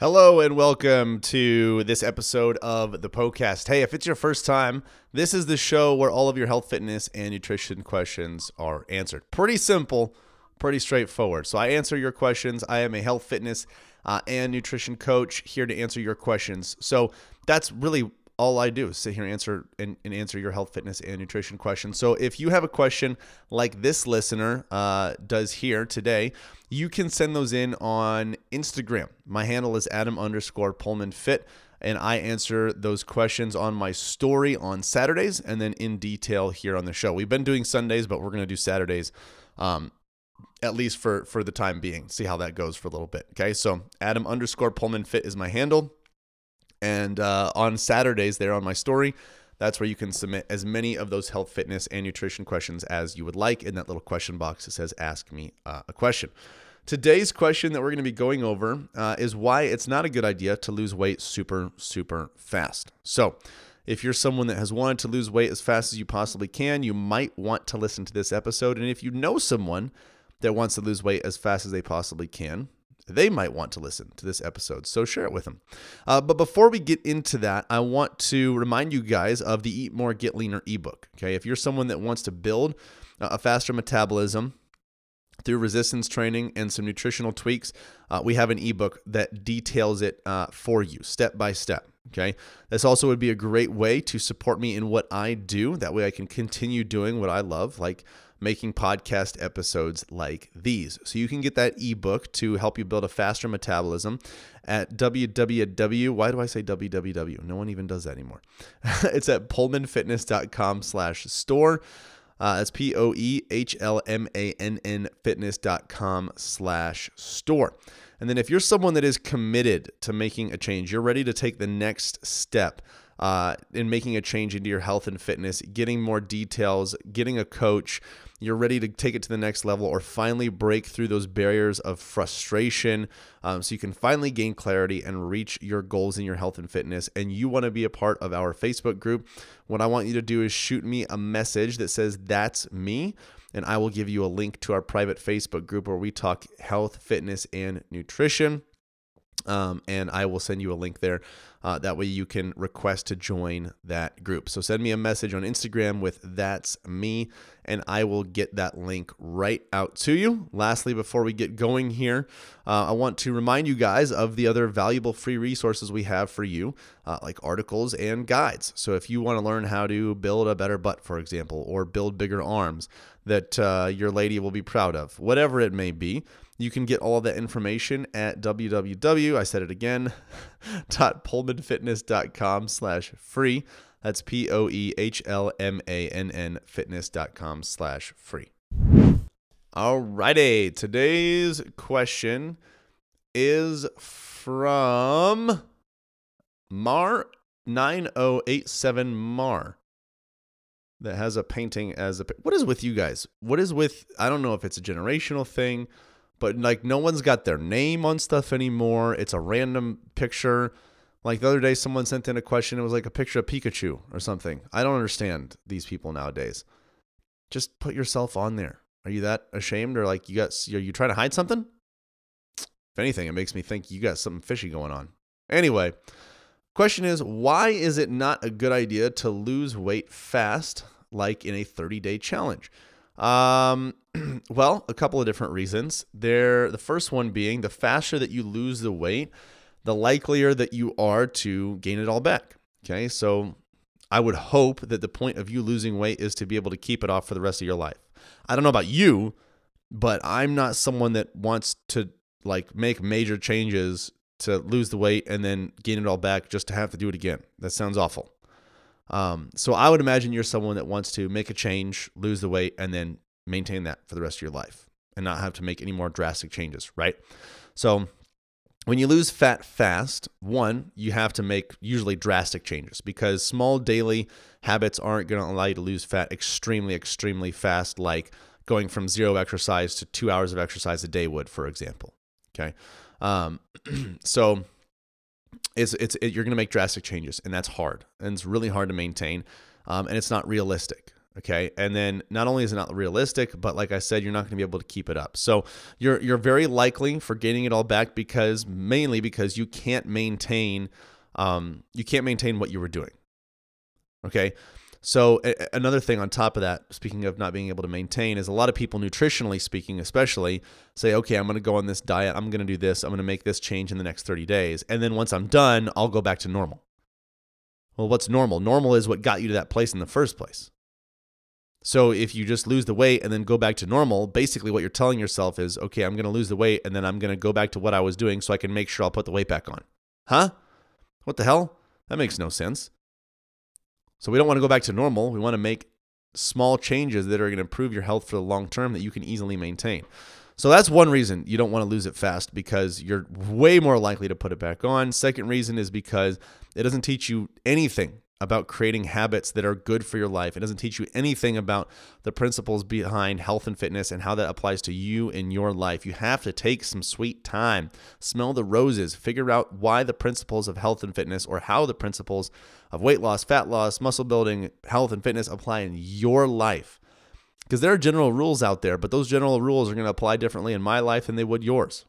Hello and welcome to this episode of the Poecast. Hey, if it's your first time, this is the show where all of your health, fitness, and nutrition questions are answered. Pretty simple, pretty straightforward. So I answer your questions. I am a health, fitness, uh, and nutrition coach here to answer your questions. So that's really all I do is sit here and answer and, and, answer your health, fitness, and nutrition questions. So if you have a question like this listener uh, does here today, you can send those in on Instagram. My handle is Adam underscore Poehlmann Fit, and I answer those questions on my story on Saturdays and then in detail here on the show. We've been doing Sundays, but we're to do Saturdays. Um, at least for for the time being, see how that goes for a little bit. Okay, so Adam underscore Poehlmann Fit is my handle. And uh, on Saturdays, there on my story, that's where you can submit as many of those health, fitness, and nutrition questions as you would like. In that little question box, that says "Ask me uh, a question." Today's question that we're going to be going over uh, is why it's not a good idea to lose weight super, super fast. So, if you're someone that has wanted to lose weight as fast as you possibly can, you might want to listen to this episode. And if you know someone that wants to lose weight as fast as they possibly can, they might want to listen to this episode. So share it with them. Uh, but before we get into that, I want to remind you guys of the Eat More, Get Leaner ebook. Okay. If you're someone that wants to build a faster metabolism, through resistance training and some nutritional tweaks, uh, we have an ebook that details it uh, for you step by step. Okay. This also would be a great way to support me in what I do. That way I can continue doing what I love, like making podcast episodes like these. So you can get that ebook to help you build a faster metabolism at www. Why do I say www? No one even does that anymore. it's at poehlmannfitness.com slash store. Uh, that's P O E H L M A N N fitness.com slash store. And then if you're someone that is committed to making a change, you're ready to take the next step uh, in making a change into your health and fitness, getting more details, getting a coach, you're ready to take it to the next level or finally break through those barriers of frustration um, so you can finally gain clarity and reach your goals in your health and fitness. And you want to be a part of our Facebook group. What I want you to do is shoot me a message that says, That's me and I will give you a link to our private Facebook group where we talk health, fitness, and nutrition. Um, and I will send you a link there. Uh, that way you can request to join that group. So send me a message on Instagram with that's me, and I will get that link right out to you. Lastly, before we get going here, uh, I want to remind you guys of the other valuable free resources we have for you, uh, like articles and guides. So if you want to learn how to build a better butt, for example, or build bigger arms that uh, your lady will be proud of, whatever it may be you can get all that information at www, I said it again, dot poehlmannfitness.com slash free. That's P-O-E-H-L-M-A-N-N fitness.com slash free. Alrighty, today's question is from Mar 9087 Mar that has a painting as a what is with you guys what is with i don't know if it's a generational thing but like no one's got their name on stuff anymore. It's a random picture. Like the other day, someone sent in a question. It was like a picture of Pikachu or something. I don't understand these people nowadays. Just put yourself on there. Are you that ashamed or like you got? Are you trying to hide something? If anything, it makes me think you got something fishy going on. Anyway, question is why is it not a good idea to lose weight fast, like in a 30 day challenge? Um, well, a couple of different reasons. There, the first one being the faster that you lose the weight, the likelier that you are to gain it all back. Okay, so I would hope that the point of you losing weight is to be able to keep it off for the rest of your life. I don't know about you, but I'm not someone that wants to like make major changes to lose the weight and then gain it all back just to have to do it again. That sounds awful. Um, so I would imagine you're someone that wants to make a change, lose the weight, and then maintain that for the rest of your life and not have to make any more drastic changes, right? So when you lose fat fast, one, you have to make usually drastic changes because small daily habits aren't going to allow you to lose fat extremely, extremely fast, like going from zero exercise to two hours of exercise a day would, for example. Okay. Um, so it's, it's, it, you're going to make drastic changes, and that's hard. And it's really hard to maintain. Um, and it's not realistic. Okay. And then not only is it not realistic, but like I said, you're not going to be able to keep it up. So you're you're very likely for getting it all back because mainly because you can't maintain um, you can't maintain what you were doing. Okay. So a- another thing on top of that, speaking of not being able to maintain, is a lot of people nutritionally speaking, especially say, okay, I'm going to go on this diet. I'm going to do this. I'm going to make this change in the next 30 days. And then once I'm done, I'll go back to normal. Well, what's normal? Normal is what got you to that place in the first place. So if you just lose the weight and then go back to normal, basically what you're telling yourself is, okay, I'm going to lose the weight and then I'm going to go back to what I was doing so I can make sure I'll put the weight back on. Huh? What the hell? That makes no sense. So we don't want to go back to normal. We want to make small changes that are going to improve your health for the long term that you can easily maintain. So that's one reason you don't want to lose it fast because you're way more likely to put it back on. Second reason is because it doesn't teach you anything about creating habits that are good for your life. It doesn't teach you anything about the principles behind health and fitness and how that applies to you in your life. You have to take some sweet time, smell the roses, figure out why the principles of health and fitness or how the principles of weight loss, fat loss, muscle building, health and fitness apply in your life. Because there are general rules out there, but those general rules are going to apply differently in my life than they would yours.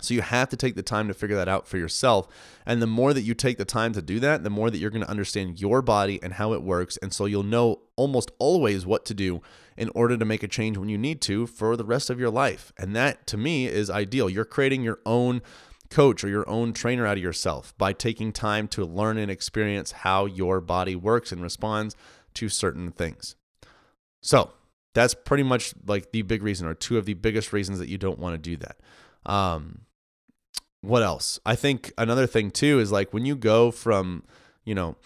So you have to take the time to figure that out for yourself. And the more that you take the time to do that, the more that you're going to understand your body and how it works. And so you'll know almost always what to do in order to make a change when you need to for the rest of your life. And that to me is ideal. You're creating your own coach or your own trainer out of yourself by taking time to learn and experience how your body works and responds to certain things. So, that's pretty much like the big reason or two of the biggest reasons that you don't want to do that. Um, what else? I think another thing too is like when you go from, you know,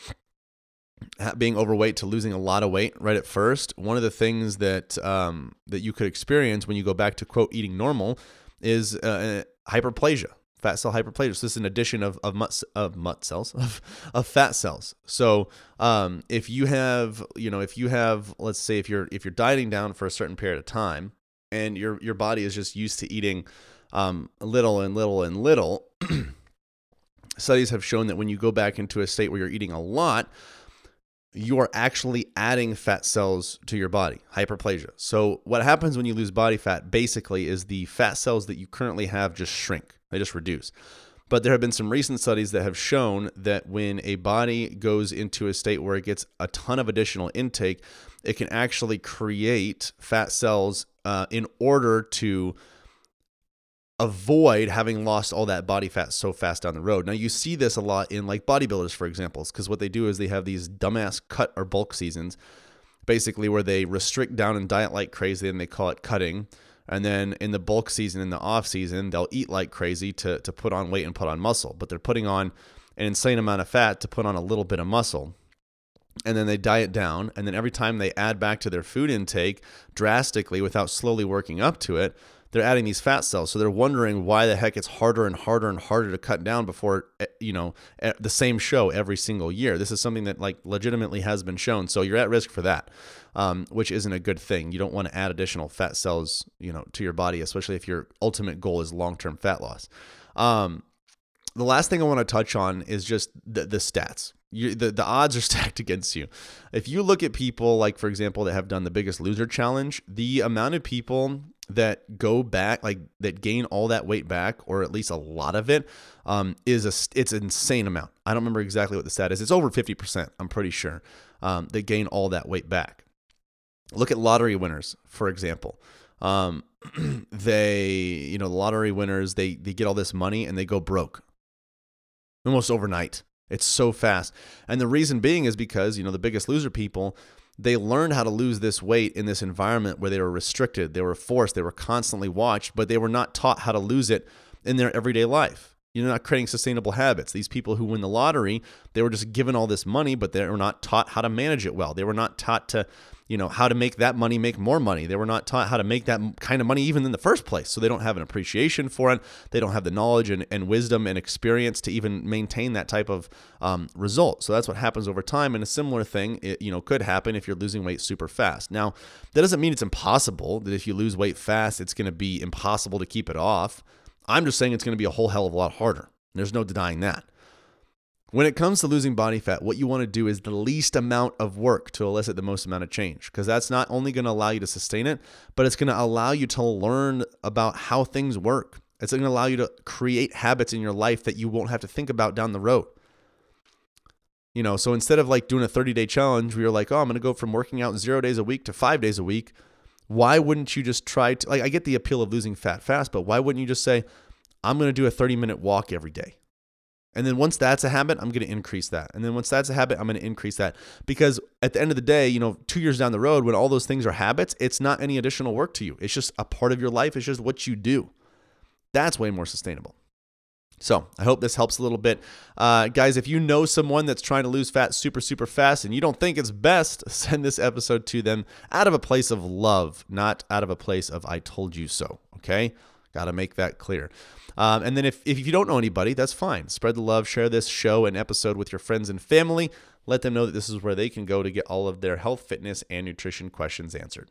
being overweight to losing a lot of weight right at first, one of the things that um, that you could experience when you go back to quote eating normal is uh, hyperplasia, fat cell hyperplasia. So this is an addition of of mut, of mut cells of, of fat cells. So um, if you have you know if you have let's say if you're if you're dieting down for a certain period of time and your your body is just used to eating um, little and little and little, studies have shown that when you go back into a state where you're eating a lot, you are actually adding fat cells to your body, hyperplasia. So, what happens when you lose body fat basically is the fat cells that you currently have just shrink, they just reduce. But there have been some recent studies that have shown that when a body goes into a state where it gets a ton of additional intake, it can actually create fat cells uh, in order to avoid having lost all that body fat so fast down the road. Now you see this a lot in like bodybuilders, for example, because what they do is they have these dumbass cut or bulk seasons, basically where they restrict down and diet like crazy and they call it cutting. And then in the bulk season, in the off season, they'll eat like crazy to, to put on weight and put on muscle. But they're putting on an insane amount of fat to put on a little bit of muscle. And then they diet down. And then every time they add back to their food intake drastically without slowly working up to it, they're adding these fat cells. So they're wondering why the heck it's harder and harder and harder to cut down before, eh, you know, eh, the same show every single year. This is something that like legitimately has been shown. So you're at risk for that, um, which isn't a good thing. You don't want to add additional fat cells, you know, to your body, especially if your ultimate goal is long-term fat loss. Um, the last thing I want to touch on is just the, the stats. You, the, the odds are stacked against you. If you look at people like, for example, that have done the biggest loser challenge, the amount of people that go back, like that gain all that weight back, or at least a lot of it, um, is a it's an insane amount. I don't remember exactly what the stat is. It's over fifty percent. I'm pretty sure um, they gain all that weight back. Look at lottery winners, for example. Um, they, you know, lottery winners, they they get all this money and they go broke almost overnight. It's so fast. And the reason being is because, you know, the biggest loser people, they learned how to lose this weight in this environment where they were restricted, they were forced, they were constantly watched, but they were not taught how to lose it in their everyday life. You're not creating sustainable habits. These people who win the lottery, they were just given all this money, but they were not taught how to manage it well. They were not taught to, you know, how to make that money make more money. They were not taught how to make that kind of money even in the first place. So they don't have an appreciation for it. They don't have the knowledge and, and wisdom and experience to even maintain that type of um, result. So that's what happens over time. And a similar thing, it, you know, could happen if you're losing weight super fast. Now, that doesn't mean it's impossible that if you lose weight fast, it's going to be impossible to keep it off. I'm just saying it's going to be a whole hell of a lot harder. There's no denying that. When it comes to losing body fat, what you want to do is the least amount of work to elicit the most amount of change because that's not only going to allow you to sustain it, but it's going to allow you to learn about how things work. It's going to allow you to create habits in your life that you won't have to think about down the road. You know, so instead of like doing a 30 day challenge where you're like, oh, I'm going to go from working out zero days a week to five days a week, why wouldn't you just try to like I get the appeal of losing fat fast, but why wouldn't you just say I'm going to do a 30 minute walk every day? And then once that's a habit, I'm going to increase that. And then once that's a habit, I'm going to increase that. Because at the end of the day, you know, 2 years down the road when all those things are habits, it's not any additional work to you. It's just a part of your life, it's just what you do. That's way more sustainable. So I hope this helps a little bit. Uh, guys, if you know someone that's trying to lose fat super, super fast and you don't think it's best, send this episode to them out of a place of love, not out of a place of I told you so. Okay? Got to make that clear. Um, and then if, if you don't know anybody, that's fine. Spread the love, share this show and episode with your friends and family. Let them know that this is where they can go to get all of their health, fitness, and nutrition questions answered.